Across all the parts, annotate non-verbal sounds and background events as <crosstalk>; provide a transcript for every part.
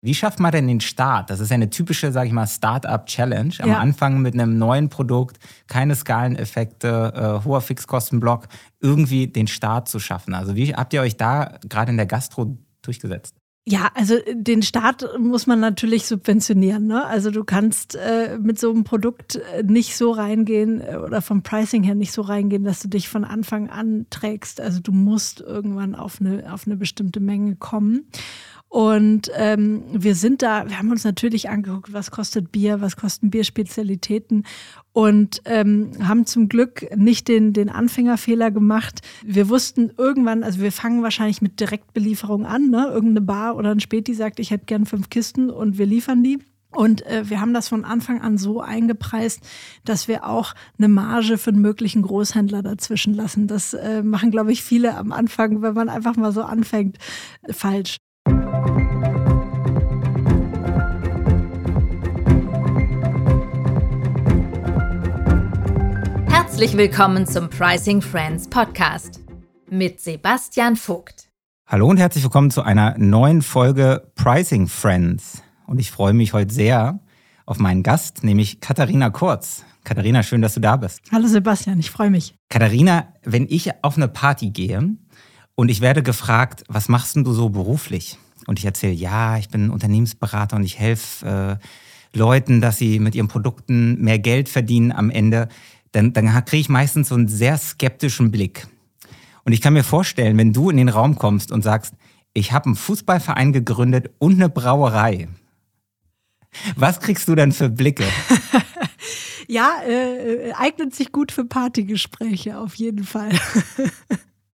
Wie schafft man denn den Start? Das ist ja eine typische, sage ich mal, Startup-Challenge. Am ja. Anfang mit einem neuen Produkt, keine Skaleneffekte, äh, hoher Fixkostenblock, irgendwie den Start zu schaffen. Also wie habt ihr euch da gerade in der Gastro durchgesetzt? Ja, also den Start muss man natürlich subventionieren. Ne? Also du kannst äh, mit so einem Produkt äh, nicht so reingehen äh, oder vom Pricing her nicht so reingehen, dass du dich von Anfang an trägst. Also du musst irgendwann auf eine, auf eine bestimmte Menge kommen. Und ähm, wir sind da, wir haben uns natürlich angeguckt, was kostet Bier, was kosten Bierspezialitäten und ähm, haben zum Glück nicht den, den Anfängerfehler gemacht. Wir wussten irgendwann, also wir fangen wahrscheinlich mit Direktbelieferung an, ne? irgendeine Bar oder ein Späti sagt, ich hätte gern fünf Kisten und wir liefern die. Und äh, wir haben das von Anfang an so eingepreist, dass wir auch eine Marge für einen möglichen Großhändler dazwischen lassen. Das äh, machen, glaube ich, viele am Anfang, wenn man einfach mal so anfängt, falsch. Herzlich willkommen zum Pricing Friends Podcast mit Sebastian Vogt. Hallo und herzlich willkommen zu einer neuen Folge Pricing Friends. Und ich freue mich heute sehr auf meinen Gast, nämlich Katharina Kurz. Katharina, schön, dass du da bist. Hallo Sebastian, ich freue mich. Katharina, wenn ich auf eine Party gehe und ich werde gefragt, was machst denn du so beruflich? Und ich erzähle, ja, ich bin Unternehmensberater und ich helfe äh, Leuten, dass sie mit ihren Produkten mehr Geld verdienen am Ende dann, dann kriege ich meistens so einen sehr skeptischen Blick. Und ich kann mir vorstellen, wenn du in den Raum kommst und sagst, ich habe einen Fußballverein gegründet und eine Brauerei. Was kriegst du dann für Blicke? <laughs> ja, äh, eignet sich gut für Partygespräche auf jeden Fall. <laughs>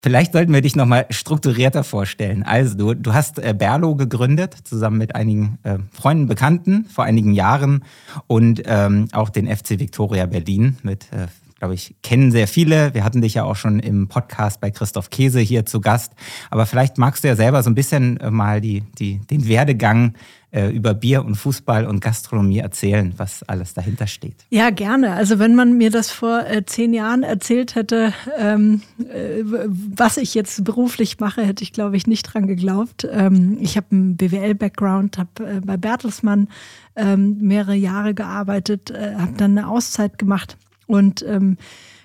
Vielleicht sollten wir dich nochmal strukturierter vorstellen. Also, du, du hast äh, Berlo gegründet, zusammen mit einigen äh, Freunden, Bekannten vor einigen Jahren und ähm, auch den FC Victoria Berlin mit, äh, glaube ich, kennen sehr viele. Wir hatten dich ja auch schon im Podcast bei Christoph Käse hier zu Gast. Aber vielleicht magst du ja selber so ein bisschen äh, mal die, die, den Werdegang äh, über Bier und Fußball und Gastronomie erzählen, was alles dahinter steht. Ja, gerne. Also wenn man mir das vor äh, zehn Jahren erzählt hätte, ähm, äh, was ich jetzt beruflich mache, hätte ich, glaube ich, nicht dran geglaubt. Ähm, ich habe einen BWL-Background, habe äh, bei Bertelsmann ähm, mehrere Jahre gearbeitet, äh, habe dann eine Auszeit gemacht und ähm,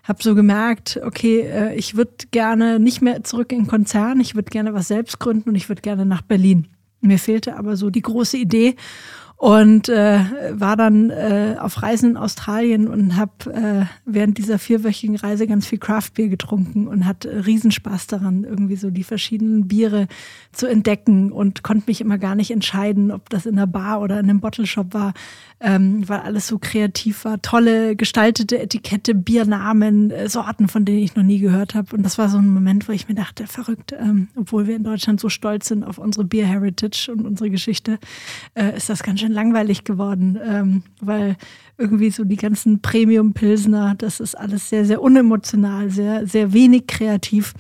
habe so gemerkt, okay, äh, ich würde gerne nicht mehr zurück in Konzern, ich würde gerne was selbst gründen und ich würde gerne nach Berlin. Mir fehlte aber so die große Idee und äh, war dann äh, auf Reisen in Australien und habe äh, während dieser vierwöchigen Reise ganz viel Craftbier getrunken und hatte Riesenspaß daran, irgendwie so die verschiedenen Biere zu entdecken und konnte mich immer gar nicht entscheiden, ob das in einer Bar oder in einem Bottleshop war, ähm, weil alles so kreativ war. Tolle gestaltete Etikette, Biernamen, äh, Sorten, von denen ich noch nie gehört habe. Und das war so ein Moment, wo ich mir dachte, verrückt, ähm, obwohl wir in Deutschland so stolz sind auf unsere Bier Heritage und unsere Geschichte, äh, ist das ganz schön langweilig geworden, ähm, weil irgendwie so die ganzen Premium-Pilsner, das ist alles sehr, sehr unemotional, sehr, sehr wenig kreativ.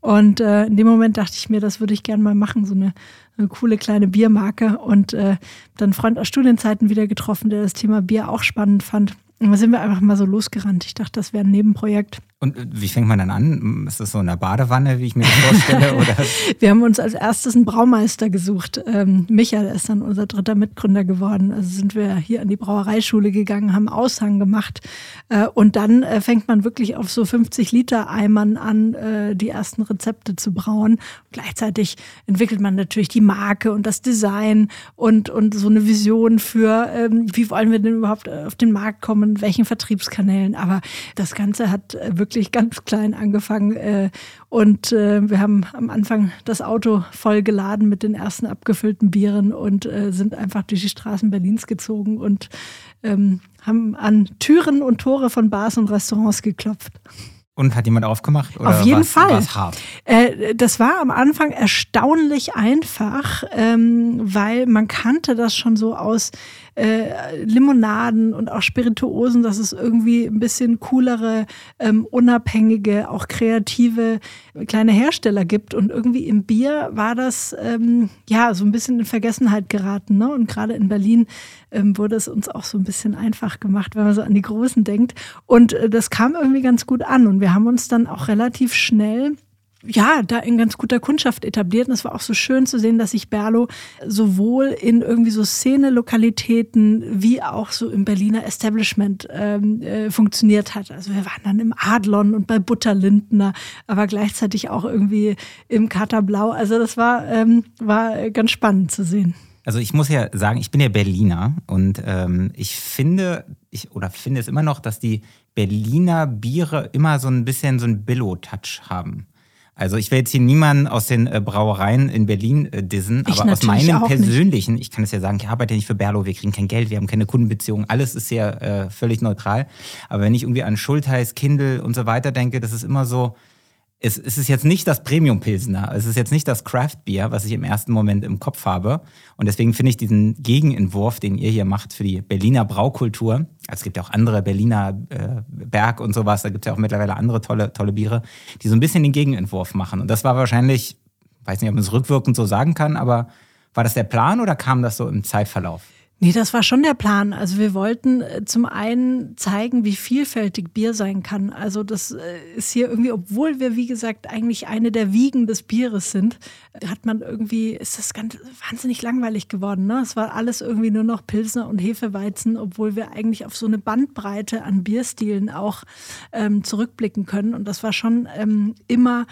Und äh, in dem Moment dachte ich mir, das würde ich gerne mal machen, so eine, eine coole kleine Biermarke. Und äh, dann Freund aus Studienzeiten wieder getroffen, der das Thema Bier auch spannend fand. Und da sind wir einfach mal so losgerannt. Ich dachte, das wäre ein Nebenprojekt. Und äh, wie fängt man dann an? Ist das so in der Badewanne, wie ich mir das vorstelle? <laughs> Oder? Wir haben uns als erstes einen Braumeister gesucht. Ähm, Michael ist dann unser dritter Mitgründer geworden. Also sind wir hier an die Brauereischule gegangen, haben Aushang gemacht. Äh, und dann äh, fängt man wirklich auf so 50 Liter Eimern an, äh, die ersten Rezepte zu brauen. Gleichzeitig entwickelt man natürlich die Marke und das Design und, und so eine Vision für, ähm, wie wollen wir denn überhaupt äh, auf den Markt kommen, welchen Vertriebskanälen. Aber das Ganze hat äh, wirklich wirklich ganz klein angefangen. Äh, und äh, wir haben am Anfang das Auto voll geladen mit den ersten abgefüllten Bieren und äh, sind einfach durch die Straßen Berlins gezogen und ähm, haben an Türen und Tore von Bars und Restaurants geklopft. Und hat jemand aufgemacht? Oder Auf jeden Fall. War's hart? Äh, das war am Anfang erstaunlich einfach, ähm, weil man kannte das schon so aus äh, Limonaden und auch Spirituosen, dass es irgendwie ein bisschen coolere, ähm, unabhängige, auch kreative kleine Hersteller gibt. Und irgendwie im Bier war das ähm, ja so ein bisschen in Vergessenheit geraten. Ne? Und gerade in Berlin ähm, wurde es uns auch so ein bisschen einfach gemacht, wenn man so an die Großen denkt. Und äh, das kam irgendwie ganz gut an. Und wir haben uns dann auch relativ schnell ja, da in ganz guter Kundschaft etabliert. Und es war auch so schön zu sehen, dass sich Berlo sowohl in irgendwie so Szene-Lokalitäten wie auch so im Berliner Establishment ähm, äh, funktioniert hat. Also wir waren dann im Adlon und bei Butterlindner, aber gleichzeitig auch irgendwie im Katerblau. Also das war, ähm, war ganz spannend zu sehen. Also ich muss ja sagen, ich bin ja Berliner und ähm, ich finde, ich oder finde es immer noch, dass die Berliner Biere immer so ein bisschen so einen Billo-Touch haben. Also ich will jetzt hier niemanden aus den äh, Brauereien in Berlin äh, dissen, ich aber aus meinem persönlichen, nicht. ich kann es ja sagen, ich arbeite nicht für Berlo, wir kriegen kein Geld, wir haben keine Kundenbeziehungen, alles ist ja äh, völlig neutral. Aber wenn ich irgendwie an Schultheiß, Kindle und so weiter denke, das ist immer so, es, es ist jetzt nicht das Premium-Pilsner, es ist jetzt nicht das Craft-Bier, was ich im ersten Moment im Kopf habe. Und deswegen finde ich diesen Gegenentwurf, den ihr hier macht für die Berliner Braukultur, also es gibt ja auch andere Berliner äh, Berg und sowas, da gibt es ja auch mittlerweile andere tolle, tolle Biere, die so ein bisschen den Gegenentwurf machen. Und das war wahrscheinlich, weiß nicht, ob man es rückwirkend so sagen kann, aber war das der Plan oder kam das so im Zeitverlauf? Nee, das war schon der Plan. Also wir wollten äh, zum einen zeigen, wie vielfältig Bier sein kann. Also das äh, ist hier irgendwie, obwohl wir, wie gesagt, eigentlich eine der Wiegen des Bieres sind, hat man irgendwie, ist das ganz wahnsinnig langweilig geworden. Ne? Es war alles irgendwie nur noch Pilsner und Hefeweizen, obwohl wir eigentlich auf so eine Bandbreite an Bierstilen auch ähm, zurückblicken können. Und das war schon ähm, immer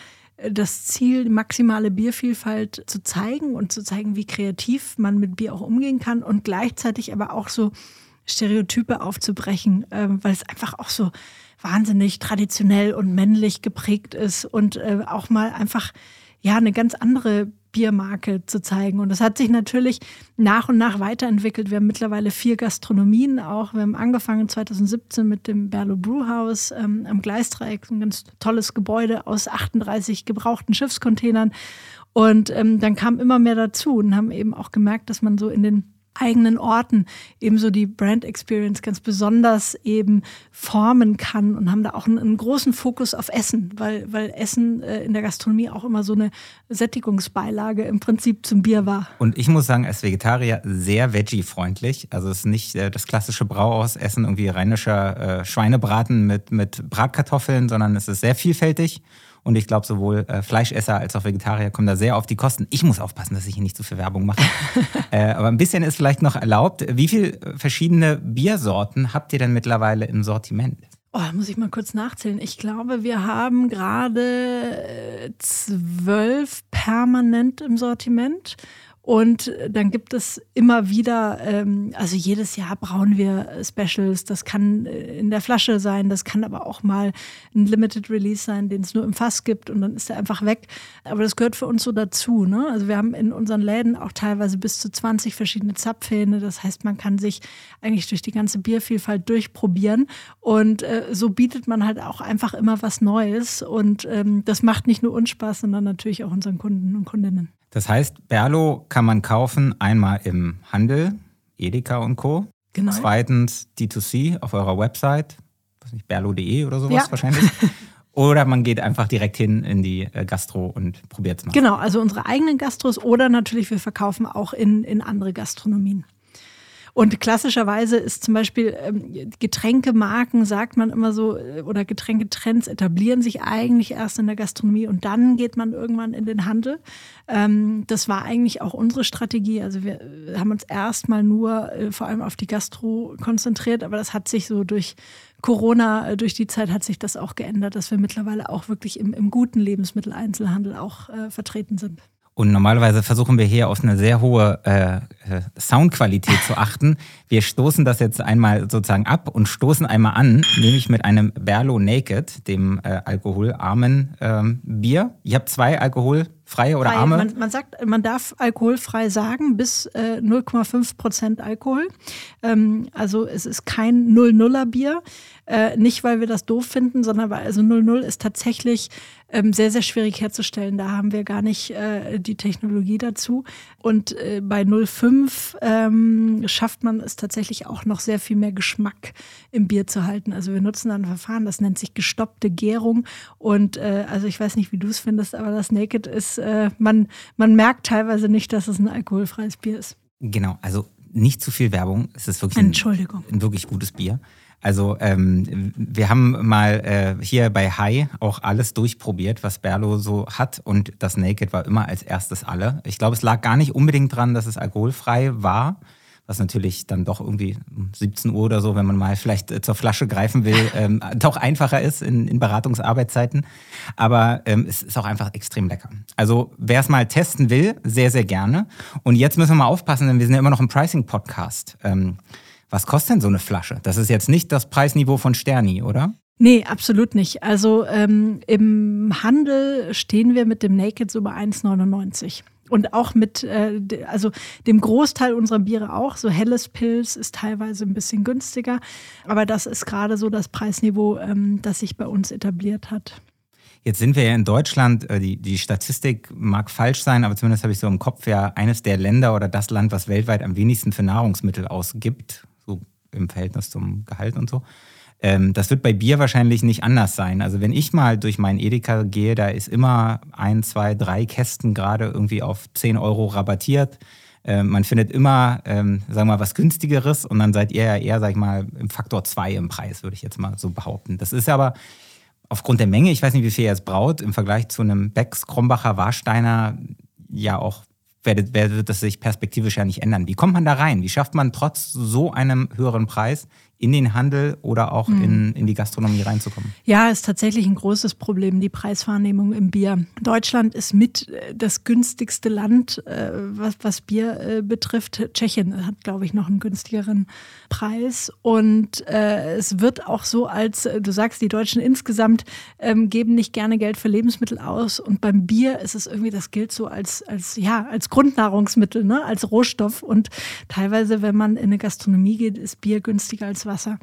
das Ziel, maximale Biervielfalt zu zeigen und zu zeigen, wie kreativ man mit Bier auch umgehen kann und gleichzeitig aber auch so Stereotype aufzubrechen, ähm, weil es einfach auch so wahnsinnig traditionell und männlich geprägt ist und äh, auch mal einfach ja eine ganz andere Biermarke zu zeigen. Und das hat sich natürlich nach und nach weiterentwickelt. Wir haben mittlerweile vier Gastronomien auch. Wir haben angefangen 2017 mit dem Berlo Brewhouse ähm, am Gleisdreieck, ein ganz tolles Gebäude aus 38 gebrauchten Schiffscontainern. Und ähm, dann kam immer mehr dazu und haben eben auch gemerkt, dass man so in den eigenen Orten ebenso die Brand Experience ganz besonders eben formen kann und haben da auch einen, einen großen Fokus auf Essen, weil, weil Essen äh, in der Gastronomie auch immer so eine Sättigungsbeilage im Prinzip zum Bier war. Und ich muss sagen, als Vegetarier sehr veggie-freundlich. Also es ist nicht äh, das klassische Brauhausessen, irgendwie rheinischer äh, Schweinebraten mit, mit Bratkartoffeln, sondern es ist sehr vielfältig. Und ich glaube, sowohl äh, Fleischesser als auch Vegetarier kommen da sehr auf die Kosten. Ich muss aufpassen, dass ich hier nicht zu viel Werbung mache. <laughs> äh, aber ein bisschen ist vielleicht noch erlaubt. Wie viele verschiedene Biersorten habt ihr denn mittlerweile im Sortiment? Oh, muss ich mal kurz nachzählen. Ich glaube, wir haben gerade äh, zwölf permanent im Sortiment und dann gibt es immer wieder, ähm, also jedes Jahr brauen wir Specials. Das kann äh, in der Flasche sein, das kann aber auch mal ein Limited Release sein, den es nur im Fass gibt und dann ist er einfach weg. Aber das gehört für uns so dazu. Ne? Also wir haben in unseren Läden auch teilweise bis zu 20 verschiedene Zapfhähne. Das heißt, man kann sich eigentlich durch die ganze Biervielfalt durchprobieren. Und äh, so bietet man halt auch einfach immer was Neues. Und ähm, das macht nicht nur uns Spaß, sondern natürlich auch unseren Kunden und Kundinnen. Das heißt, Berlo kann man kaufen einmal im Handel, Edeka und Co. Genau. Zweitens D2C auf eurer Website, was nicht, berlo.de oder sowas ja. wahrscheinlich. <laughs> Oder man geht einfach direkt hin in die äh, Gastro und probiert es mal. Genau, also unsere eigenen Gastros oder natürlich wir verkaufen auch in, in andere Gastronomien. Und klassischerweise ist zum Beispiel ähm, Getränkemarken, sagt man immer so, äh, oder Getränketrends etablieren sich eigentlich erst in der Gastronomie und dann geht man irgendwann in den Handel. Ähm, das war eigentlich auch unsere Strategie. Also wir äh, haben uns erstmal nur äh, vor allem auf die Gastro konzentriert, aber das hat sich so durch Corona, durch die Zeit hat sich das auch geändert, dass wir mittlerweile auch wirklich im, im guten Lebensmitteleinzelhandel auch äh, vertreten sind. Und normalerweise versuchen wir hier auf eine sehr hohe äh, äh, Soundqualität zu achten. Wir stoßen das jetzt einmal sozusagen ab und stoßen einmal an, nämlich mit einem Berlo Naked, dem äh, alkoholarmen ähm, Bier. Ich habe zwei alkoholfreie oder Frei. arme. Man, man, sagt, man darf alkoholfrei sagen bis äh, 0,5 Prozent Alkohol. Ähm, also es ist kein 0-0er Bier. Äh, nicht, weil wir das doof finden, sondern weil also 00 ist tatsächlich ähm, sehr, sehr schwierig herzustellen. Da haben wir gar nicht äh, die Technologie dazu. Und äh, bei 05 ähm, schafft man es tatsächlich auch noch sehr viel mehr Geschmack im Bier zu halten. Also wir nutzen ein Verfahren, das nennt sich gestoppte Gärung. Und äh, also ich weiß nicht, wie du es findest, aber das Naked ist, äh, man, man merkt teilweise nicht, dass es ein alkoholfreies Bier ist. Genau, also nicht zu viel Werbung. Es ist wirklich ein wirklich gutes Bier. Also ähm, wir haben mal äh, hier bei High auch alles durchprobiert, was Berlo so hat und das Naked war immer als erstes alle. Ich glaube, es lag gar nicht unbedingt dran, dass es alkoholfrei war, was natürlich dann doch irgendwie 17 Uhr oder so, wenn man mal vielleicht äh, zur Flasche greifen will, <laughs> ähm, doch einfacher ist in, in Beratungsarbeitszeiten. Aber ähm, es ist auch einfach extrem lecker. Also wer es mal testen will, sehr, sehr gerne. Und jetzt müssen wir mal aufpassen, denn wir sind ja immer noch im Pricing-Podcast. Ähm, was kostet denn so eine Flasche? Das ist jetzt nicht das Preisniveau von Sterni, oder? Nee, absolut nicht. Also ähm, im Handel stehen wir mit dem Naked so bei 1,99. Und auch mit, äh, also dem Großteil unserer Biere auch. So helles Pilz ist teilweise ein bisschen günstiger. Aber das ist gerade so das Preisniveau, ähm, das sich bei uns etabliert hat. Jetzt sind wir ja in Deutschland, äh, die, die Statistik mag falsch sein, aber zumindest habe ich so im Kopf ja eines der Länder oder das Land, was weltweit am wenigsten für Nahrungsmittel ausgibt, im Verhältnis zum Gehalt und so. Ähm, das wird bei Bier wahrscheinlich nicht anders sein. Also wenn ich mal durch meinen Edeka gehe, da ist immer ein, zwei, drei Kästen gerade irgendwie auf 10 Euro rabattiert. Ähm, man findet immer, ähm, sagen wir mal, was günstigeres und dann seid ihr ja eher, sag ich mal, im Faktor 2 im Preis, würde ich jetzt mal so behaupten. Das ist aber aufgrund der Menge, ich weiß nicht, wie viel ihr jetzt braut, im Vergleich zu einem Becks, Krombacher, Warsteiner ja auch wird, wird das sich perspektivisch ja nicht ändern. Wie kommt man da rein? Wie schafft man trotz so einem höheren Preis in den Handel oder auch mhm. in, in die Gastronomie reinzukommen? Ja, ist tatsächlich ein großes Problem, die Preiswahrnehmung im Bier. Deutschland ist mit äh, das günstigste Land, äh, was, was Bier äh, betrifft. Tschechien hat, glaube ich, noch einen günstigeren Preis. Und äh, es wird auch so, als du sagst, die Deutschen insgesamt ähm, geben nicht gerne Geld für Lebensmittel aus. Und beim Bier ist es irgendwie, das gilt so als, als, ja, als Grundnahrungsmittel, ne? als Rohstoff. Und teilweise, wenn man in eine Gastronomie geht, ist Bier günstiger als Wasser.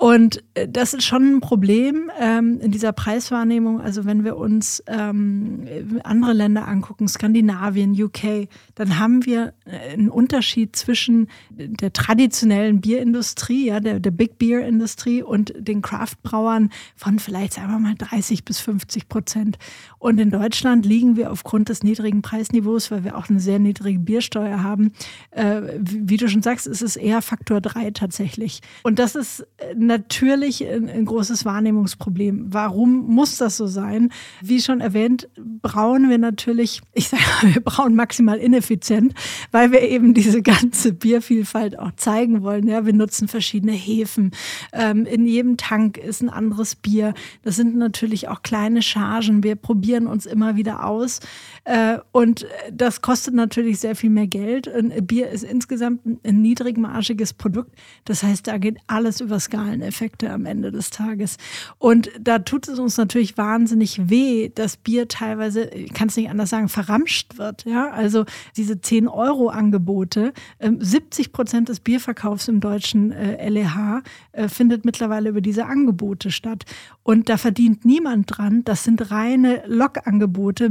Und äh, das ist schon ein Problem ähm, in dieser Preiswahrnehmung. Also wenn wir uns ähm, andere Länder angucken, Skandinavien, UK, dann haben wir äh, einen Unterschied zwischen der traditionellen Bierindustrie, ja, der, der Big Beer Industrie und den Craftbrauern von vielleicht, sagen wir mal, 30 bis 50 Prozent. Und in Deutschland liegen wir aufgrund des niedrigen Preisniveaus, weil wir auch eine sehr niedrige Biersteuer haben, äh, wie, wie, du schon sagst, ist es eher Faktor 3 tatsächlich. Und das ist äh, natürlich ein, ein großes Wahrnehmungsproblem. Warum muss das so sein? Wie schon erwähnt, brauen wir natürlich, ich sage, <laughs> wir brauen maximal ineffizient, weil wir eben diese ganze Biervielfalt auch zeigen wollen. Ja, wir nutzen verschiedene Hefen. Ähm, in jedem Tank ist ein anderes Bier. Das sind natürlich auch kleine Chargen. Wir probieren uns immer wieder aus. Äh, und das kostet natürlich sehr viel mehr Geld. Ein Bier ist insgesamt ein niedrigmargiges Produkt. Das heißt, da geht alles über Skalen. Nebeneffekte am Ende des Tages. Und da tut es uns natürlich wahnsinnig weh, dass Bier teilweise, ich kann es nicht anders sagen, verramscht wird. Ja? Also diese 10-Euro-Angebote, 70 ähm, Prozent des Bierverkaufs im deutschen äh, LEH äh, findet mittlerweile über diese Angebote statt. Und da verdient niemand dran. Das sind reine Log-Angebote,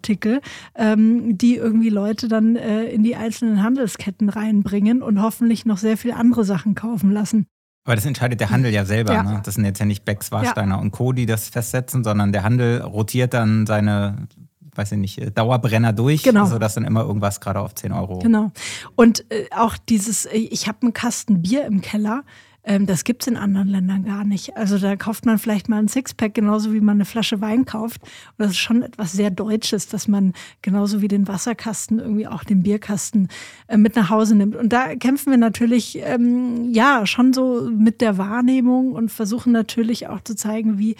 Mitnahmeartikel, ähm, die irgendwie Leute dann äh, in die einzelnen Handelsketten reinbringen und hoffentlich noch sehr viel andere Sachen kaufen lassen. Aber das entscheidet der Handel ja selber. Ja. Ne? Das sind jetzt ja nicht Becks, Warsteiner ja. und Co., die das festsetzen, sondern der Handel rotiert dann seine weiß ich nicht, Dauerbrenner durch, genau. sodass dann immer irgendwas gerade auf 10 Euro. Genau. Und äh, auch dieses, äh, ich habe einen Kasten Bier im Keller, ähm, das gibt es in anderen Ländern gar nicht. Also da kauft man vielleicht mal ein Sixpack, genauso wie man eine Flasche Wein kauft. Und das ist schon etwas sehr Deutsches, dass man genauso wie den Wasserkasten irgendwie auch den Bierkasten äh, mit nach Hause nimmt. Und da kämpfen wir natürlich ähm, ja schon so mit der Wahrnehmung und versuchen natürlich auch zu zeigen, wie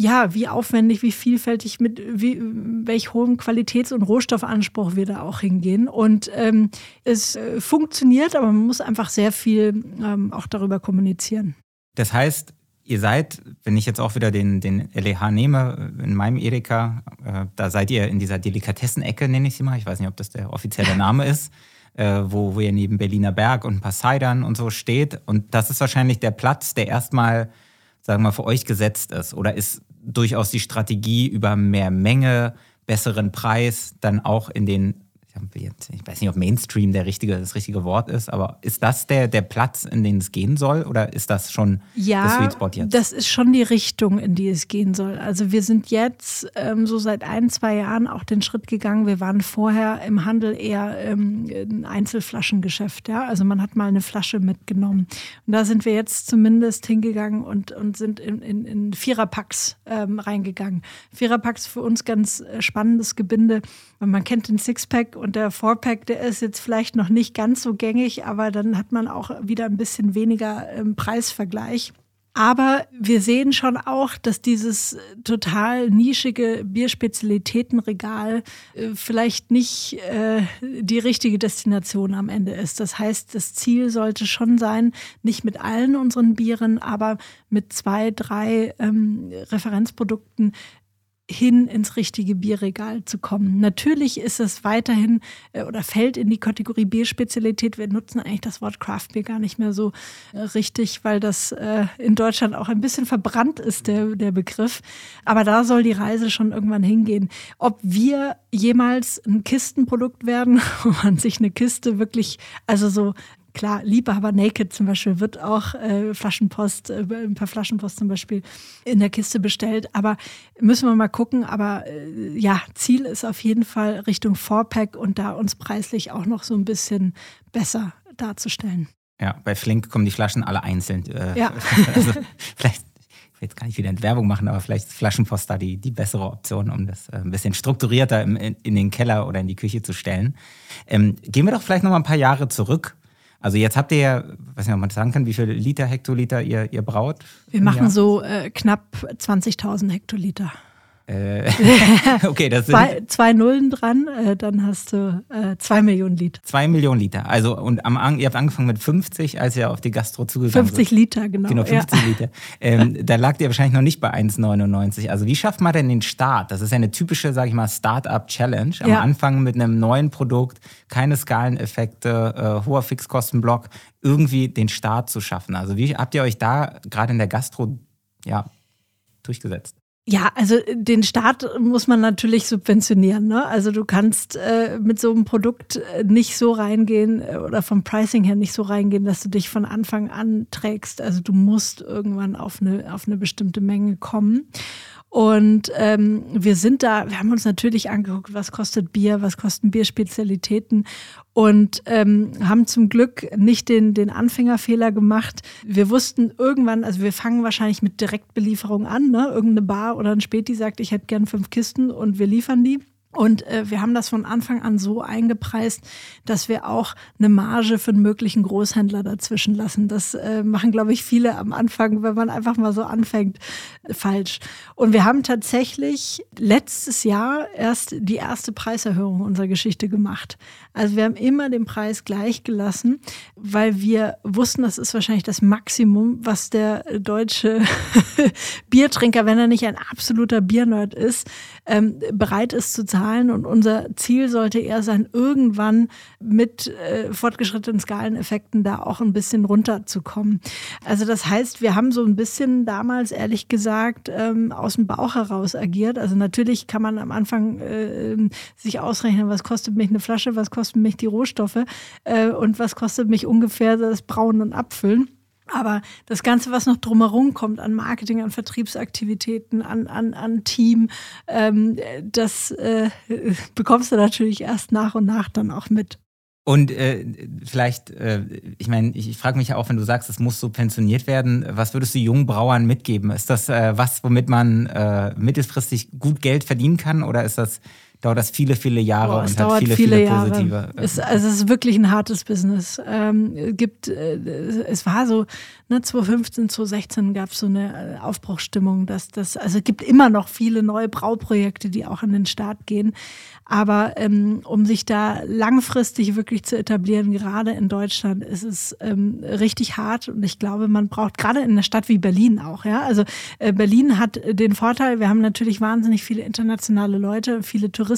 ja, wie aufwendig, wie vielfältig, mit wie, welch hohem Qualitäts- und Rohstoffanspruch wir da auch hingehen. Und ähm, es äh, funktioniert, aber man muss einfach sehr viel ähm, auch darüber kommunizieren. Das heißt, ihr seid, wenn ich jetzt auch wieder den, den LEH nehme, in meinem Edeka, äh, da seid ihr in dieser Delikatessenecke, nenne ich sie mal. Ich weiß nicht, ob das der offizielle <laughs> Name ist. Äh, wo, wo ihr neben Berliner Berg und ein paar Cidern und so steht. Und das ist wahrscheinlich der Platz, der erstmal, sagen wir mal, für euch gesetzt ist. Oder ist durchaus die Strategie über mehr Menge, besseren Preis dann auch in den, ich weiß nicht, ob Mainstream der richtige, das richtige Wort ist, aber ist das der, der Platz, in den es gehen soll oder ist das schon ja, das Sweet Spot jetzt? Das ist schon die Richtung, in die es gehen soll. Also wir sind jetzt ähm, so seit ein, zwei Jahren auch den Schritt gegangen. Wir waren vorher im Handel eher ähm, ein Einzelflaschengeschäft. Ja? Also man hat mal eine Flasche mitgenommen. Und da sind wir jetzt zumindest hingegangen und, und sind in, in, in Viererpacks ähm, reingegangen. Viererpacks für uns ganz äh, spannendes Gebinde. Man kennt den Sixpack und der Fourpack, der ist jetzt vielleicht noch nicht ganz so gängig, aber dann hat man auch wieder ein bisschen weniger im Preisvergleich. Aber wir sehen schon auch, dass dieses total nischige Bierspezialitätenregal äh, vielleicht nicht äh, die richtige Destination am Ende ist. Das heißt, das Ziel sollte schon sein, nicht mit allen unseren Bieren, aber mit zwei, drei ähm, Referenzprodukten hin ins richtige Bierregal zu kommen. Natürlich ist es weiterhin äh, oder fällt in die Kategorie Bierspezialität. Wir nutzen eigentlich das Wort Craft Beer gar nicht mehr so äh, richtig, weil das äh, in Deutschland auch ein bisschen verbrannt ist, der, der Begriff. Aber da soll die Reise schon irgendwann hingehen. Ob wir jemals ein Kistenprodukt werden, <laughs> wo man sich eine Kiste wirklich, also so Klar, Liebhaber Naked zum Beispiel wird auch äh, Flaschenpost, äh, per Flaschenpost zum Beispiel in der Kiste bestellt. Aber müssen wir mal gucken. Aber äh, ja, Ziel ist auf jeden Fall Richtung Fourpack und da uns preislich auch noch so ein bisschen besser darzustellen. Ja, bei Flink kommen die Flaschen alle einzeln. Äh, ja. <laughs> Also vielleicht ich will jetzt gar nicht wieder Entwerbung machen, aber vielleicht ist Flaschenpost da die, die bessere Option, um das äh, ein bisschen strukturierter in, in, den Keller oder in die Küche zu stellen. Ähm, gehen wir doch vielleicht noch mal ein paar Jahre zurück. Also jetzt habt ihr ja, weiß nicht, ob man sagen kann, wie viele Liter, Hektoliter ihr, ihr braut? Wir machen Jahr? so äh, knapp 20.000 Hektoliter. Äh, <laughs> okay, das sind zwei, zwei Nullen dran, äh, dann hast du äh, zwei Millionen Liter. Zwei Millionen Liter. Also und am, ihr habt angefangen mit 50, als ihr auf die Gastro zugegangen 50 seid. Liter, genau. Genau, 50 ja. Liter. <laughs> Ähm, da lag ihr wahrscheinlich noch nicht bei 1,99. Also wie schafft man denn den Start? Das ist ja eine typische, sage ich mal, Start-up-Challenge. Am ja. Anfang mit einem neuen Produkt, keine Skaleneffekte, äh, hoher Fixkostenblock, irgendwie den Start zu schaffen. Also wie habt ihr euch da gerade in der Gastro ja, durchgesetzt? Ja, also äh, den Start muss man natürlich subventionieren. Ne? Also du kannst äh, mit so einem Produkt äh, nicht so reingehen äh, oder vom Pricing her nicht so reingehen, dass du dich von Anfang an trägst. Also du musst irgendwann auf eine, auf eine bestimmte Menge kommen. Und ähm, wir sind da, wir haben uns natürlich angeguckt, was kostet Bier, was kosten Bierspezialitäten und ähm, haben zum Glück nicht den, den Anfängerfehler gemacht. Wir wussten irgendwann, also wir fangen wahrscheinlich mit Direktbelieferung an, ne? irgendeine Bar oder ein Späti sagt, ich hätte gern fünf Kisten und wir liefern die. Und äh, wir haben das von Anfang an so eingepreist, dass wir auch eine Marge für einen möglichen Großhändler dazwischen lassen. Das äh, machen, glaube ich, viele am Anfang, wenn man einfach mal so anfängt, äh, falsch. Und wir haben tatsächlich letztes Jahr erst die erste Preiserhöhung unserer Geschichte gemacht. Also wir haben immer den Preis gleich gelassen, weil wir wussten, das ist wahrscheinlich das Maximum, was der deutsche <laughs> Biertrinker, wenn er nicht ein absoluter Biernerd ist, ähm, bereit ist zu zahlen. Und unser Ziel sollte eher sein, irgendwann mit äh, fortgeschrittenen Skaleneffekten da auch ein bisschen runterzukommen. Also das heißt, wir haben so ein bisschen damals, ehrlich gesagt, ähm, aus dem Bauch heraus agiert. Also natürlich kann man am Anfang äh, sich ausrechnen, was kostet mich eine Flasche, was kostet mich die Rohstoffe äh, und was kostet mich ungefähr das Brauen und Abfüllen. Aber das Ganze, was noch drumherum kommt an Marketing, an Vertriebsaktivitäten, an, an, an Team, ähm, das äh, bekommst du natürlich erst nach und nach dann auch mit. Und äh, vielleicht, äh, ich meine, ich, ich frage mich ja auch, wenn du sagst, es muss subventioniert werden, was würdest du jungen Brauern mitgeben? Ist das äh, was, womit man äh, mittelfristig gut Geld verdienen kann oder ist das dauert das viele, viele Jahre Boah, und hat viele, viele, viele Jahre. positive. Es, also es ist wirklich ein hartes Business. Ähm, gibt, äh, es war so, ne, 2015, 2016 gab es so eine äh, Aufbruchsstimmung, dass das, also es gibt immer noch viele neue Brauprojekte, die auch an den Start gehen. Aber ähm, um sich da langfristig wirklich zu etablieren, gerade in Deutschland, ist es ähm, richtig hart. Und ich glaube, man braucht gerade in einer Stadt wie Berlin auch. Ja, also äh, Berlin hat den Vorteil, wir haben natürlich wahnsinnig viele internationale Leute, viele Touristen,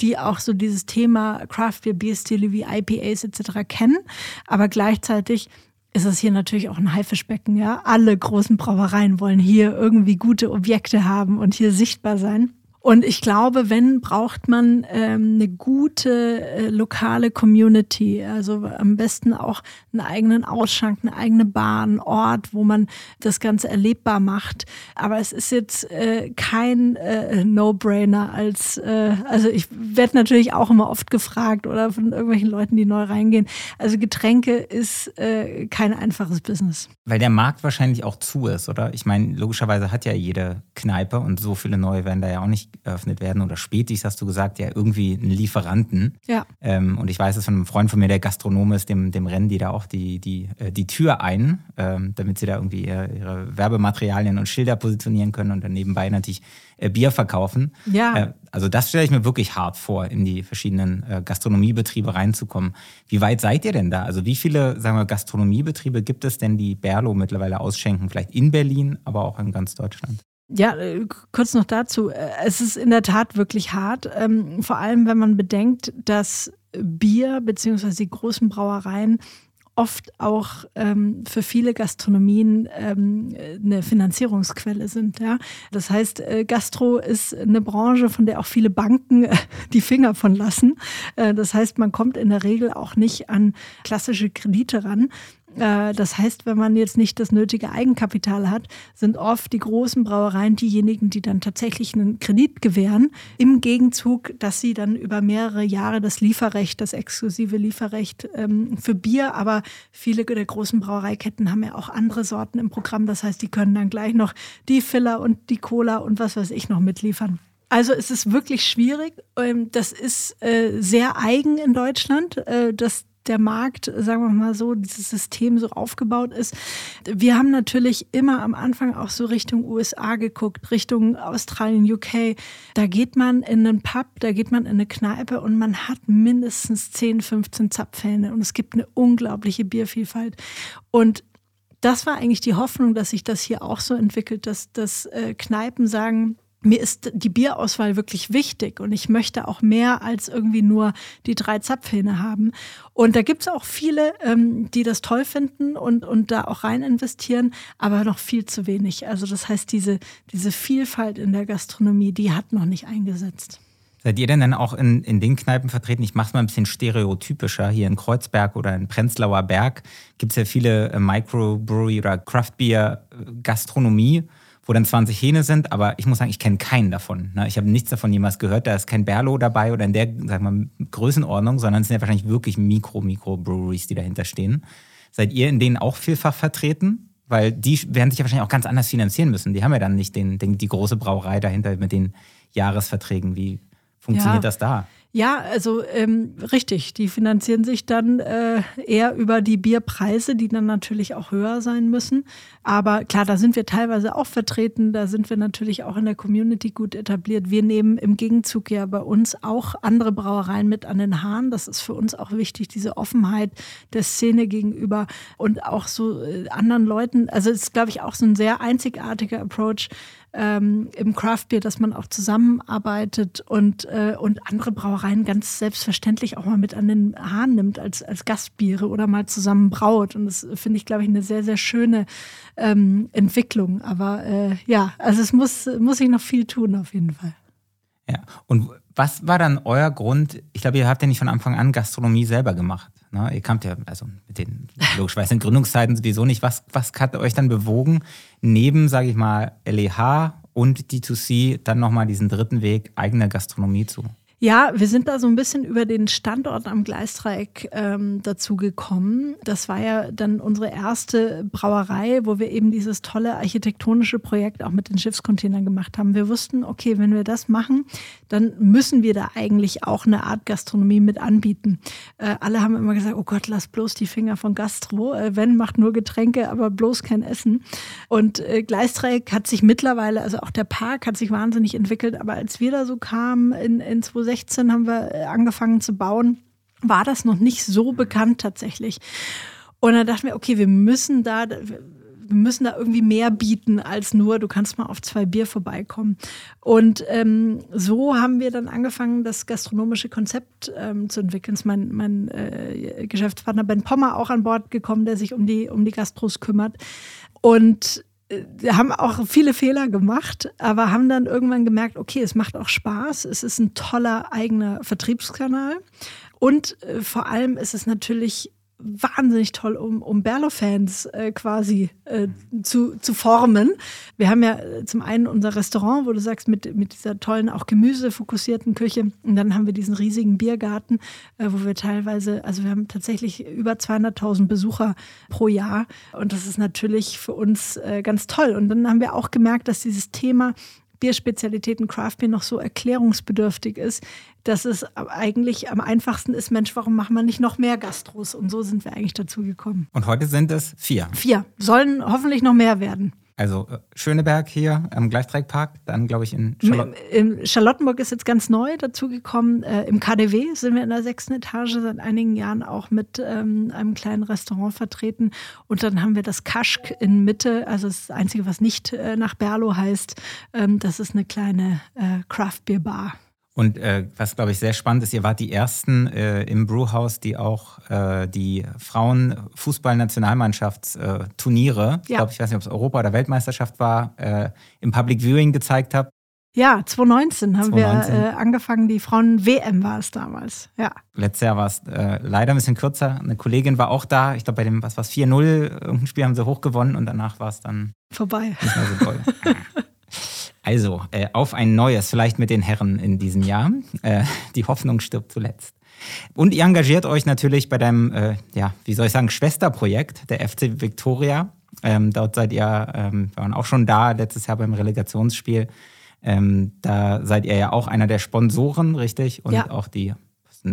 die auch so dieses Thema Craft Beer, Bierstile wie IPAs etc. kennen. Aber gleichzeitig ist es hier natürlich auch ein Haifischbecken. Ja, alle großen Brauereien wollen hier irgendwie gute Objekte haben und hier sichtbar sein. Und ich glaube, wenn, braucht man ähm, eine gute äh, lokale Community. Also am besten auch einen eigenen Ausschank, eine eigene einen Ort, wo man das Ganze erlebbar macht. Aber es ist jetzt äh, kein äh, No-Brainer als, äh, also ich werde natürlich auch immer oft gefragt oder von irgendwelchen Leuten, die neu reingehen. Also Getränke ist äh, kein einfaches Business. Weil der Markt wahrscheinlich auch zu ist, oder? Ich meine, logischerweise hat ja jede Kneipe und so viele neue werden da ja auch nicht eröffnet werden oder Spätis, hast du gesagt, ja irgendwie einen Lieferanten. Ja. Ähm, und ich weiß es von einem Freund von mir, der Gastronom ist, dem, dem rennen die da auch die, die, äh, die Tür ein, ähm, damit sie da irgendwie ihre, ihre Werbematerialien und Schilder positionieren können und dann nebenbei natürlich äh, Bier verkaufen. Ja. Äh, also das stelle ich mir wirklich hart vor, in die verschiedenen äh, Gastronomiebetriebe reinzukommen. Wie weit seid ihr denn da? Also wie viele, sagen wir, Gastronomiebetriebe gibt es denn, die Berlo mittlerweile ausschenken? Vielleicht in Berlin, aber auch in ganz Deutschland? Ja, äh, kurz noch dazu. Äh, es ist in der Tat wirklich hart, ähm, vor allem wenn man bedenkt, dass Bier bzw. die großen Brauereien oft auch ähm, für viele Gastronomien ähm, eine Finanzierungsquelle sind. Ja? Das heißt, äh, Gastro ist eine Branche, von der auch viele Banken äh, die Finger von lassen. Äh, das heißt, man kommt in der Regel auch nicht an klassische Kredite ran. Äh, das heißt, wenn man jetzt nicht das nötige Eigenkapital hat, sind oft die großen Brauereien diejenigen, die dann tatsächlich einen Kredit gewähren, im Gegenzug, dass sie dann über mehrere Jahre das Lieferrecht, das exklusive Lieferrecht ähm, für Bier, aber viele der großen Brauereiketten haben ja auch andere Sorten im Programm. Das heißt, die können dann gleich noch die Filler und die Cola und was weiß ich noch mitliefern. Also es ist wirklich schwierig. Ähm, das ist äh, sehr eigen in Deutschland, äh, dass der Markt, sagen wir mal so, dieses System so aufgebaut ist. Wir haben natürlich immer am Anfang auch so Richtung USA geguckt, Richtung Australien, UK. Da geht man in einen Pub, da geht man in eine Kneipe und man hat mindestens 10, 15 Zapfhähne und es gibt eine unglaubliche Biervielfalt. Und das war eigentlich die Hoffnung, dass sich das hier auch so entwickelt, dass, dass äh, Kneipen sagen, mir ist die Bierauswahl wirklich wichtig und ich möchte auch mehr als irgendwie nur die drei Zapfhähne haben. Und da gibt es auch viele, ähm, die das toll finden und, und da auch rein investieren, aber noch viel zu wenig. Also das heißt, diese, diese Vielfalt in der Gastronomie, die hat noch nicht eingesetzt. Seid ihr denn dann auch in, in den Kneipen vertreten? Ich mache es mal ein bisschen stereotypischer. Hier in Kreuzberg oder in Prenzlauer Berg gibt es ja viele äh, Microbrewery oder Craftbeer-Gastronomie wo dann 20 Hähne sind, aber ich muss sagen, ich kenne keinen davon. Ne? Ich habe nichts davon jemals gehört. Da ist kein Berlo dabei oder in der, sag mal, Größenordnung, sondern es sind ja wahrscheinlich wirklich Mikro, Mikro-Breweries, die dahinter stehen. Seid ihr in denen auch vielfach vertreten? Weil die werden sich ja wahrscheinlich auch ganz anders finanzieren müssen. Die haben ja dann nicht den, den die große Brauerei dahinter mit den Jahresverträgen. Wie funktioniert ja. das da? Ja, also ähm, richtig. Die finanzieren sich dann äh, eher über die Bierpreise, die dann natürlich auch höher sein müssen. Aber klar, da sind wir teilweise auch vertreten. Da sind wir natürlich auch in der Community gut etabliert. Wir nehmen im Gegenzug ja bei uns auch andere Brauereien mit an den Haaren. Das ist für uns auch wichtig, diese Offenheit der Szene gegenüber und auch so äh, anderen Leuten. Also es ist, glaube ich, auch so ein sehr einzigartiger Approach, ähm, im Craft Beer, dass man auch zusammenarbeitet und, äh, und andere Brauereien ganz selbstverständlich auch mal mit an den Haaren nimmt als, als Gastbiere oder mal zusammen braut. Und das finde ich, glaube ich, eine sehr, sehr schöne ähm, Entwicklung. Aber äh, ja, also es muss, muss sich noch viel tun auf jeden Fall. Ja, und was war dann euer Grund? Ich glaube, ihr habt ja nicht von Anfang an Gastronomie selber gemacht. Ne? Ihr kamt ja, also mit den, logischerweise Gründungszeiten sowieso nicht. Was, was hat euch dann bewogen, neben, sage ich mal, LEH und D2C dann nochmal diesen dritten Weg, eigene Gastronomie zu ja, wir sind da so ein bisschen über den Standort am Gleisdreieck ähm, dazu gekommen. Das war ja dann unsere erste Brauerei, wo wir eben dieses tolle architektonische Projekt auch mit den Schiffscontainern gemacht haben. Wir wussten, okay, wenn wir das machen, dann müssen wir da eigentlich auch eine Art Gastronomie mit anbieten. Äh, alle haben immer gesagt, oh Gott, lass bloß die Finger von Gastro. Äh, wenn, macht nur Getränke, aber bloß kein Essen. Und äh, Gleisdreieck hat sich mittlerweile, also auch der Park hat sich wahnsinnig entwickelt. Aber als wir da so kamen in, in 2016 haben wir äh, angefangen zu bauen, war das noch nicht so bekannt tatsächlich. Und dann dachten wir, okay, wir müssen da, wir müssen da irgendwie mehr bieten als nur, du kannst mal auf zwei Bier vorbeikommen. Und ähm, so haben wir dann angefangen, das gastronomische Konzept ähm, zu entwickeln. Ist mein, mein äh, Geschäftspartner Ben Pommer auch an Bord gekommen, der sich um die, um die Gastros kümmert. Und haben auch viele Fehler gemacht, aber haben dann irgendwann gemerkt, okay, es macht auch Spaß, es ist ein toller eigener Vertriebskanal. Und äh, vor allem ist es natürlich wahnsinnig toll, um, um Berlo-Fans äh, quasi äh, zu, zu formen. Wir haben ja äh, zum einen unser Restaurant, wo du sagst, mit, mit dieser tollen, auch gemüsefokussierten Küche. Und dann haben wir diesen riesigen Biergarten, äh, wo wir teilweise, also wir haben tatsächlich über 200.000 Besucher pro Jahr. Und das ist natürlich für uns äh, ganz toll. Und dann haben wir auch gemerkt, dass dieses Thema Bierspezialitäten Craft Beer noch so erklärungsbedürftig ist, dass es eigentlich am einfachsten ist, Mensch, warum machen wir nicht noch mehr Gastros? Und so sind wir eigentlich dazu gekommen. Und heute sind es vier. Vier. Sollen hoffentlich noch mehr werden. Also äh, Schöneberg hier am Gleisdreieckpark, dann glaube ich in Charlotten. In Charlottenburg ist jetzt ganz neu dazugekommen. Äh, Im KDW sind wir in der sechsten Etage seit einigen Jahren auch mit ähm, einem kleinen Restaurant vertreten. Und dann haben wir das Kaschk in Mitte, also das Einzige, was nicht äh, nach Berlo heißt. Ähm, das ist eine kleine äh, Craft Beer Bar. Und äh, was, glaube ich, sehr spannend ist, ihr wart die Ersten äh, im Brewhouse, die auch äh, die Frauen-Fußball-Nationalmannschaftsturniere, äh, ja. glaube ich, weiß nicht, ob es Europa- oder Weltmeisterschaft war, äh, im Public Viewing gezeigt habt. Ja, 2019 haben 2019. wir äh, angefangen, die Frauen-WM war es damals, ja. Letztes Jahr war es leider ein bisschen kürzer. Eine Kollegin war auch da. Ich glaube, bei dem, was war 4-0, irgendein Spiel haben sie hochgewonnen und danach war es dann vorbei. Nicht mehr so toll. <laughs> Also, äh, auf ein neues, vielleicht mit den Herren in diesem Jahr. Äh, die Hoffnung stirbt zuletzt. Und ihr engagiert euch natürlich bei deinem, äh, ja, wie soll ich sagen, Schwesterprojekt, der FC Victoria. Ähm, dort seid ihr, ähm, wir waren auch schon da letztes Jahr beim Relegationsspiel. Ähm, da seid ihr ja auch einer der Sponsoren, richtig? Und ja. auch die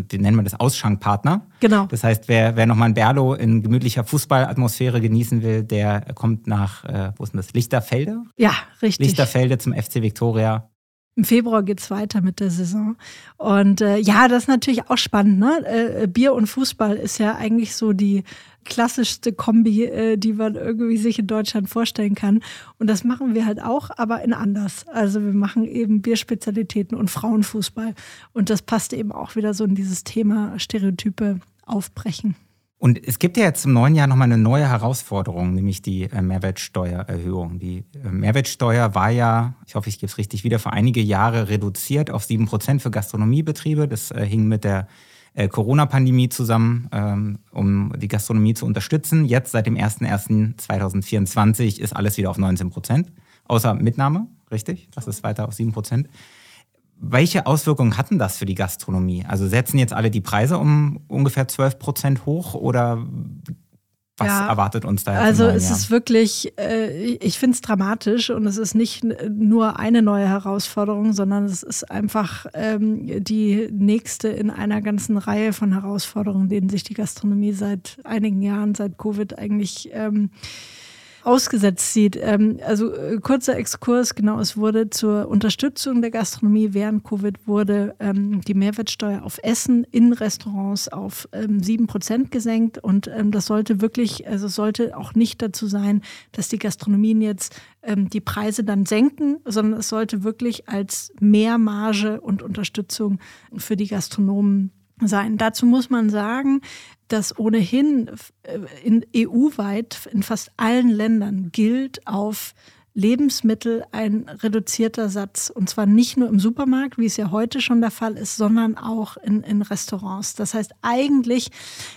wie nennen wir das, Ausschankpartner. Genau. Das heißt, wer, wer nochmal ein Berlo in gemütlicher Fußballatmosphäre genießen will, der kommt nach, äh, wo ist denn das, Lichterfelde? Ja, richtig. Lichterfelde zum FC Victoria. Im Februar geht es weiter mit der Saison. Und äh, ja, das ist natürlich auch spannend. Ne? Äh, Bier und Fußball ist ja eigentlich so die klassischste Kombi, äh, die man irgendwie sich in Deutschland vorstellen kann. Und das machen wir halt auch, aber in anders. Also wir machen eben Bierspezialitäten und Frauenfußball. Und das passt eben auch wieder so in dieses Thema Stereotype aufbrechen. Und es gibt ja jetzt im neuen Jahr nochmal eine neue Herausforderung, nämlich die äh, Mehrwertsteuererhöhung. Die äh, Mehrwertsteuer war ja, ich hoffe, ich gebe es richtig wieder, vor einige Jahre reduziert auf 7% für Gastronomiebetriebe. Das äh, hing mit der Corona-Pandemie zusammen, ähm, um die Gastronomie zu unterstützen. Jetzt seit dem 01.01.2024 ist alles wieder auf 19% außer Mitnahme, richtig? Das ist weiter auf 7 welche Auswirkungen hatten das für die Gastronomie? Also setzen jetzt alle die Preise um ungefähr 12 Prozent hoch oder was ja, erwartet uns da? Jetzt also es Jahr? ist wirklich, äh, ich finde es dramatisch und es ist nicht nur eine neue Herausforderung, sondern es ist einfach ähm, die nächste in einer ganzen Reihe von Herausforderungen, denen sich die Gastronomie seit einigen Jahren, seit Covid eigentlich ähm, ausgesetzt sieht. Ähm, also äh, kurzer Exkurs, genau, es wurde zur Unterstützung der Gastronomie während Covid wurde ähm, die Mehrwertsteuer auf Essen in Restaurants auf ähm, 7% gesenkt und ähm, das sollte wirklich, also sollte auch nicht dazu sein, dass die Gastronomien jetzt ähm, die Preise dann senken, sondern es sollte wirklich als Mehrmarge und Unterstützung für die Gastronomen sein. Dazu muss man sagen, dass ohnehin äh, in EU-weit in fast allen Ländern gilt auf Lebensmittel ein reduzierter Satz. Und zwar nicht nur im Supermarkt, wie es ja heute schon der Fall ist, sondern auch in, in Restaurants. Das heißt, eigentlich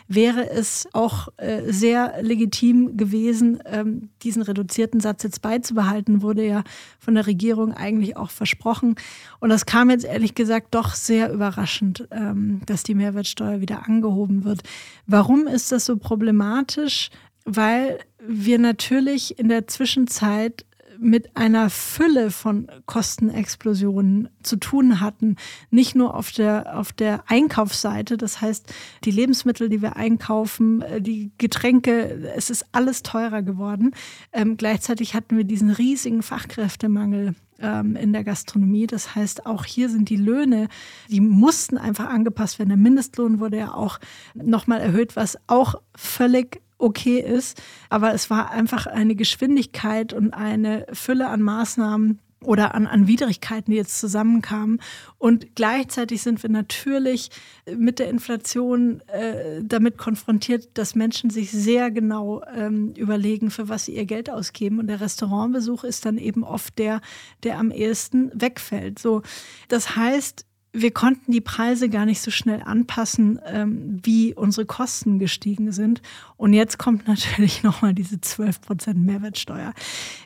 wäre es auch äh, sehr legitim gewesen, ähm, diesen reduzierten Satz jetzt beizubehalten, wurde ja von der Regierung eigentlich auch versprochen. Und das kam jetzt ehrlich gesagt doch sehr überraschend, ähm, dass die Mehrwertsteuer wieder angehoben wird. Warum ist das so problematisch? Weil wir natürlich in der Zwischenzeit mit einer Fülle von Kostenexplosionen zu tun hatten. Nicht nur auf der, auf der Einkaufsseite, das heißt, die Lebensmittel, die wir einkaufen, äh, die Getränke, es ist alles teurer geworden. Ähm, gleichzeitig hatten wir diesen riesigen Fachkräftemangel ähm, in der Gastronomie. Das heißt, auch hier sind die Löhne, die mussten einfach angepasst werden. Der Mindestlohn wurde ja auch nochmal erhöht, was auch völlig okay ist. Aber es war einfach eine Geschwindigkeit und eine Fülle an Maßnahmen, oder an, an Widrigkeiten, die jetzt zusammenkamen. Und gleichzeitig sind wir natürlich mit der Inflation äh, damit konfrontiert, dass Menschen sich sehr genau ähm, überlegen, für was sie ihr Geld ausgeben. Und der Restaurantbesuch ist dann eben oft der, der am ehesten wegfällt. So, das heißt, wir konnten die Preise gar nicht so schnell anpassen, ähm, wie unsere Kosten gestiegen sind. Und jetzt kommt natürlich <laughs> nochmal diese 12 Prozent Mehrwertsteuer.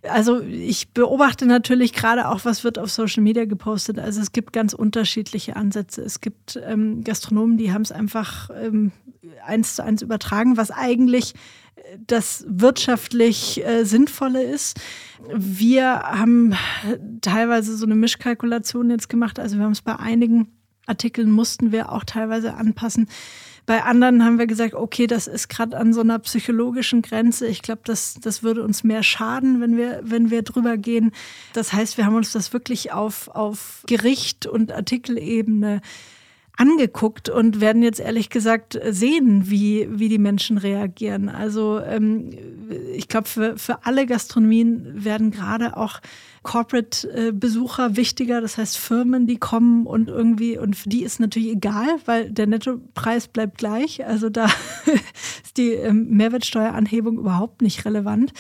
Also ich beobachte natürlich gerade auch, was wird auf Social Media gepostet. Also es gibt ganz unterschiedliche Ansätze. Es gibt ähm, Gastronomen, die haben es einfach ähm, eins zu eins übertragen, was eigentlich das wirtschaftlich äh, Sinnvolle ist. Wir haben teilweise so eine Mischkalkulation jetzt gemacht. Also wir haben es bei einigen Artikeln mussten wir auch teilweise anpassen. Bei anderen haben wir gesagt, okay, das ist gerade an so einer psychologischen Grenze. Ich glaube, das, das würde uns mehr schaden, wenn wir, wenn wir drüber gehen. Das heißt, wir haben uns das wirklich auf, auf Gericht und Artikelebene angeguckt und werden jetzt ehrlich gesagt sehen, wie, wie die Menschen reagieren. Also ähm, ich glaube, für, für alle Gastronomien werden gerade auch Corporate-Besucher wichtiger, das heißt Firmen, die kommen und irgendwie, und für die ist natürlich egal, weil der Nettopreis bleibt gleich. Also da <laughs> ist die ähm, Mehrwertsteueranhebung überhaupt nicht relevant.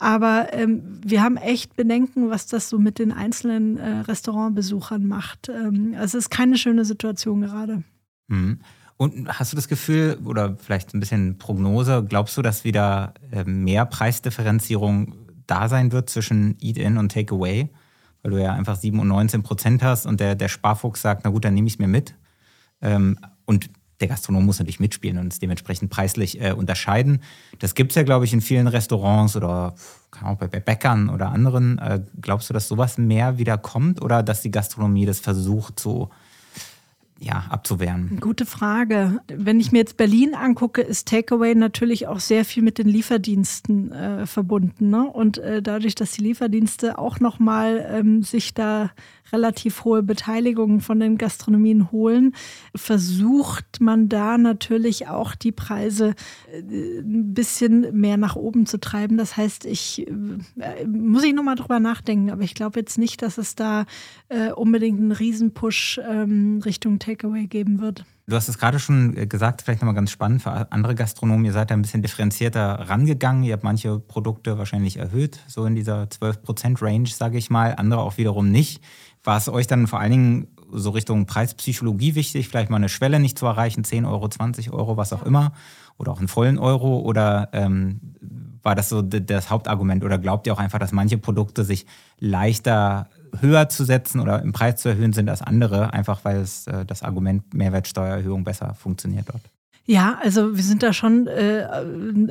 Aber ähm, wir haben echt Bedenken, was das so mit den einzelnen äh, Restaurantbesuchern macht. Ähm, also es ist keine schöne Situation gerade. Mhm. Und hast du das Gefühl, oder vielleicht ein bisschen Prognose, glaubst du, dass wieder äh, mehr Preisdifferenzierung da sein wird zwischen Eat-In und Takeaway, weil du ja einfach 7 und 19 Prozent hast und der, der Sparfuchs sagt, na gut, dann nehme ich es mir mit. Ähm, und der Gastronom muss natürlich mitspielen und es dementsprechend preislich äh, unterscheiden. Das gibt es ja, glaube ich, in vielen Restaurants oder auch bei, Bäckern oder anderen. Äh, glaubst du, dass sowas mehr wieder kommt oder dass die Gastronomie das versucht, so ja, abzuwehren? Gute Frage. Wenn ich mir jetzt Berlin angucke, ist Takeaway natürlich auch sehr viel mit den Lieferdiensten äh, verbunden. Ne? Und äh, dadurch, dass die Lieferdienste auch nochmal ähm, sich da relativ hohe Beteiligungen von den Gastronomien holen, versucht man da natürlich auch die Preise äh, ein bisschen mehr nach oben zu treiben. Das heißt, ich äh, muss ich nochmal drüber nachdenken, aber ich glaube jetzt nicht, dass es da äh, unbedingt einen Riesenpush ähm, Richtung Takeaway geben wird. Du hast es gerade schon äh, gesagt, vielleicht nochmal ganz spannend für andere Gastronomen. Ihr seid da ein bisschen differenzierter rangegangen. Ihr habt manche Produkte wahrscheinlich erhöht, so in dieser 12%-Range, sage ich mal, andere auch wiederum nicht. War es euch dann vor allen Dingen so Richtung Preispsychologie wichtig, vielleicht mal eine Schwelle nicht zu erreichen, 10 Euro, 20 Euro, was auch immer, oder auch einen vollen Euro? Oder ähm, war das so das Hauptargument? Oder glaubt ihr auch einfach, dass manche Produkte sich leichter höher zu setzen oder im Preis zu erhöhen sind als andere, einfach weil es, äh, das Argument Mehrwertsteuererhöhung besser funktioniert dort? Ja, also wir sind da schon äh,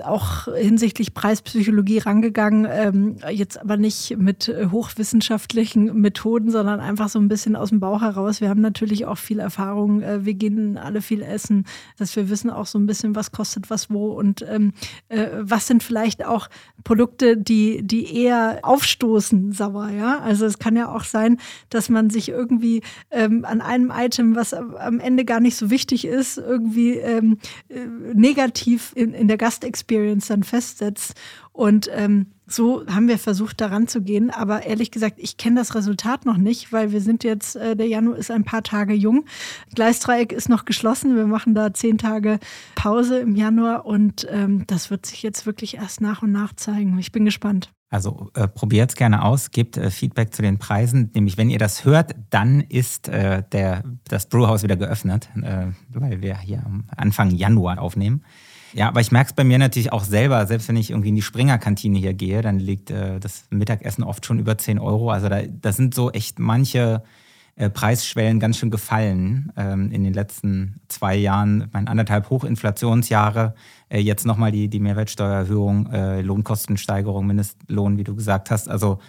auch hinsichtlich Preispsychologie rangegangen, ähm, jetzt aber nicht mit äh, hochwissenschaftlichen Methoden, sondern einfach so ein bisschen aus dem Bauch heraus. Wir haben natürlich auch viel Erfahrung, äh, wir gehen alle viel essen, dass wir wissen auch so ein bisschen, was kostet was wo und ähm, äh, was sind vielleicht auch Produkte, die, die eher aufstoßen sauer, ja. Also es kann ja auch sein, dass man sich irgendwie ähm, an einem Item, was am Ende gar nicht so wichtig ist, irgendwie ähm, äh, negativ in, in der Gastexperience dann festsetzt. Und ähm, so haben wir versucht, daran zu gehen. Aber ehrlich gesagt, ich kenne das Resultat noch nicht, weil wir sind jetzt, äh, der Januar ist ein paar Tage jung. Gleisdreieck ist noch geschlossen. Wir machen da zehn Tage Pause im Januar und ähm, das wird sich jetzt wirklich erst nach und nach zeigen. Ich bin gespannt. Also äh, probiert es gerne aus, gebt äh, Feedback zu den Preisen. Nämlich, wenn ihr das hört, dann ist äh, der, das Brewhaus wieder geöffnet, äh, weil wir hier Anfang Januar aufnehmen. Ja, aber ich merke es bei mir natürlich auch selber, selbst wenn ich irgendwie in die Springer-Kantine hier gehe, dann liegt äh, das Mittagessen oft schon über 10 Euro. Also da, da sind so echt manche Preisschwellen ganz schön gefallen ähm, in den letzten zwei Jahren, mein anderthalb Hochinflationsjahre, äh, jetzt nochmal die, die Mehrwertsteuererhöhung, äh, Lohnkostensteigerung, Mindestlohn, wie du gesagt hast. Also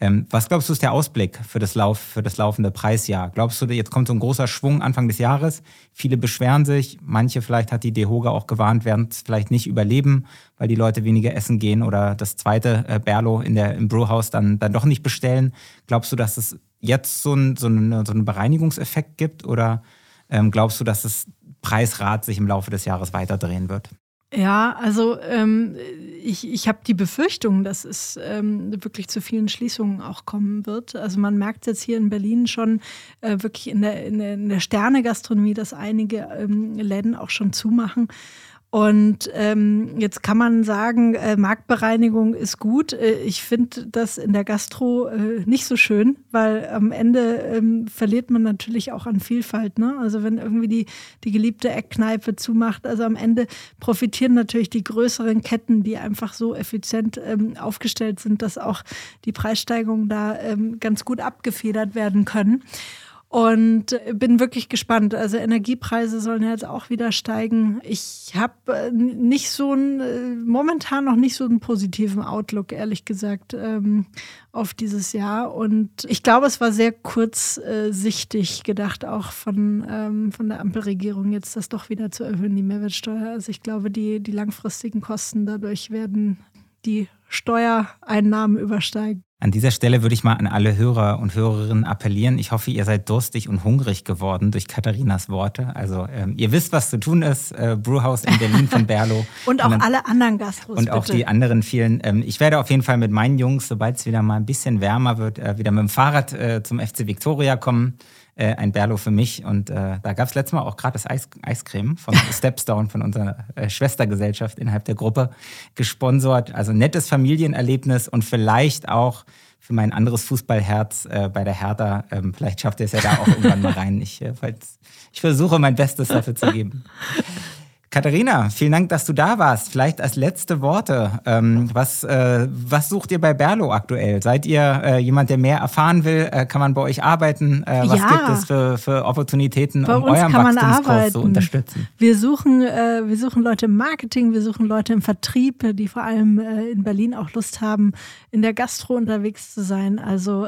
ähm, was glaubst du ist der Ausblick für das, Lauf, für das laufende Preisjahr? Glaubst du, jetzt kommt so ein großer Schwung Anfang des Jahres? Viele beschweren sich, manche vielleicht hat die DEHOGA auch gewarnt, werden es vielleicht nicht überleben, weil die Leute weniger essen gehen oder das zweite äh, Berlo in der, im Brewhaus dann, dann doch nicht bestellen. Glaubst du, dass es jetzt so, ein, so, eine, so einen Bereinigungseffekt gibt oder ähm, glaubst du, dass das Preisrad sich im Laufe des Jahres weiterdrehen wird? Ja, also ähm, ich, ich habe die Befürchtung, dass es ähm, wirklich zu vielen Schließungen auch kommen wird. Also man merkt jetzt hier in Berlin schon äh, wirklich in der, in der, Sterne-Gastronomie, dass einige ähm, Läden auch schon zumachen. Und ähm, jetzt kann man sagen, äh, Marktbereinigung ist gut. Äh, ich finde das in der Gastro äh, nicht so schön, weil am Ende ähm, verliert man natürlich auch an Vielfalt. Ne? Also wenn irgendwie die, die geliebte Eckkneipe zumacht, also am Ende profitieren natürlich die größeren Ketten, die einfach so effizient ähm, aufgestellt sind, dass auch die Preissteigerungen da ähm, ganz gut abgefedert werden können. Und bin wirklich gespannt. Also Energiepreise sollen jetzt auch wieder steigen. Ich habe äh, nicht so einen, äh, momentan noch nicht so einen positiven Outlook, ehrlich gesagt, ähm, auf dieses Jahr. Und ich glaube, es war sehr kurzsichtig gedacht, auch von, ähm, von der Ampelregierung, jetzt das doch wieder zu erhöhen, die Mehrwertsteuer. Also ich glaube, die, die langfristigen Kosten dadurch werden die Steuereinnahmen übersteigen. An dieser Stelle würde ich mal an alle Hörer und Hörerinnen appellieren. Ich hoffe, ihr seid durstig und hungrig geworden durch Katharinas Worte. Also ähm, ihr wisst, was zu tun ist. Äh, Brewhouse in Berlin von Berlo. <laughs> und auch und dann, alle anderen Gastros. Und auch die anderen vielen. Ähm, ich werde auf jeden Fall mit meinen Jungs, sobald es wieder mal ein bisschen wärmer wird, äh, wieder mit dem Fahrrad äh, zum FC Victoria kommen äh, ein Berlo für mich. Und äh, da gab es letztes Mal auch gratis Eis, Eiscreme von <laughs> Stepstone, von unserer äh, Schwestergesellschaft innerhalb der Gruppe, gesponsert. Also nettes Familienerlebnis und vielleicht auch für mein anderes Fußballherz äh, bei der Hertha. Ähm, vielleicht schafft ihr es ja da auch <laughs> irgendwann mal rein. Ich, äh, ich versuche mein Bestes dafür zu geben. <laughs> Katharina, vielen Dank, dass du da warst. Vielleicht als letzte Worte. Ähm, was, äh, was sucht ihr bei Berlo aktuell? Seid ihr äh, jemand, der mehr erfahren will? Äh, kann man bei euch arbeiten? Äh, was ja. gibt es für, für Opportunitäten, bei um euren Wachstumskurs zu unterstützen? Wir suchen, äh, wir suchen Leute im Marketing, wir suchen Leute im Vertrieb, die vor allem äh, in Berlin auch Lust haben, in der Gastro unterwegs zu sein. Also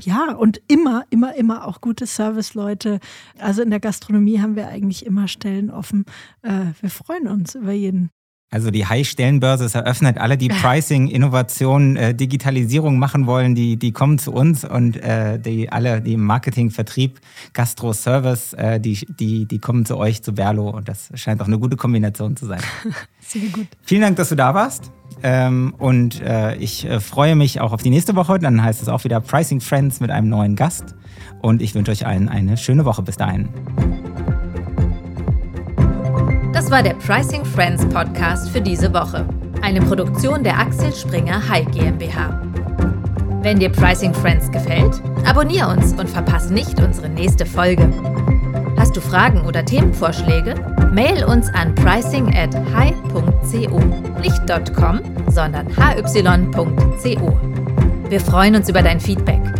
ja, und immer, immer, immer auch gute Serviceleute. Also in der Gastronomie haben wir eigentlich immer Stellen offen wir freuen uns über jeden. Also die High-Stellenbörse ist eröffnet. Alle, die <laughs> Pricing, Innovation, äh, Digitalisierung machen wollen, die, die kommen zu uns und äh, die alle, die im Marketing, Vertrieb, Gastro, Service, äh, die, die, die kommen zu euch, zu Berlo und das scheint auch eine gute Kombination zu sein. <laughs> Sehr gut. Vielen Dank, dass du da warst. Ähm, und äh, ich äh, freue mich auch auf die nächste Woche. Dann heißt es auch wieder Pricing Friends mit einem neuen Gast. Und ich wünsche euch allen eine schöne Woche bis dahin. Das war der Pricing Friends Podcast für diese Woche. Eine Produktion der Axel Springer High GmbH. Wenn dir Pricing Friends gefällt, abonniere uns und verpasse nicht unsere nächste Folge. Hast du Fragen oder Themenvorschläge? Mail uns an pricing at high.co. Nicht .com, sondern hy.co. Wir freuen uns über dein Feedback.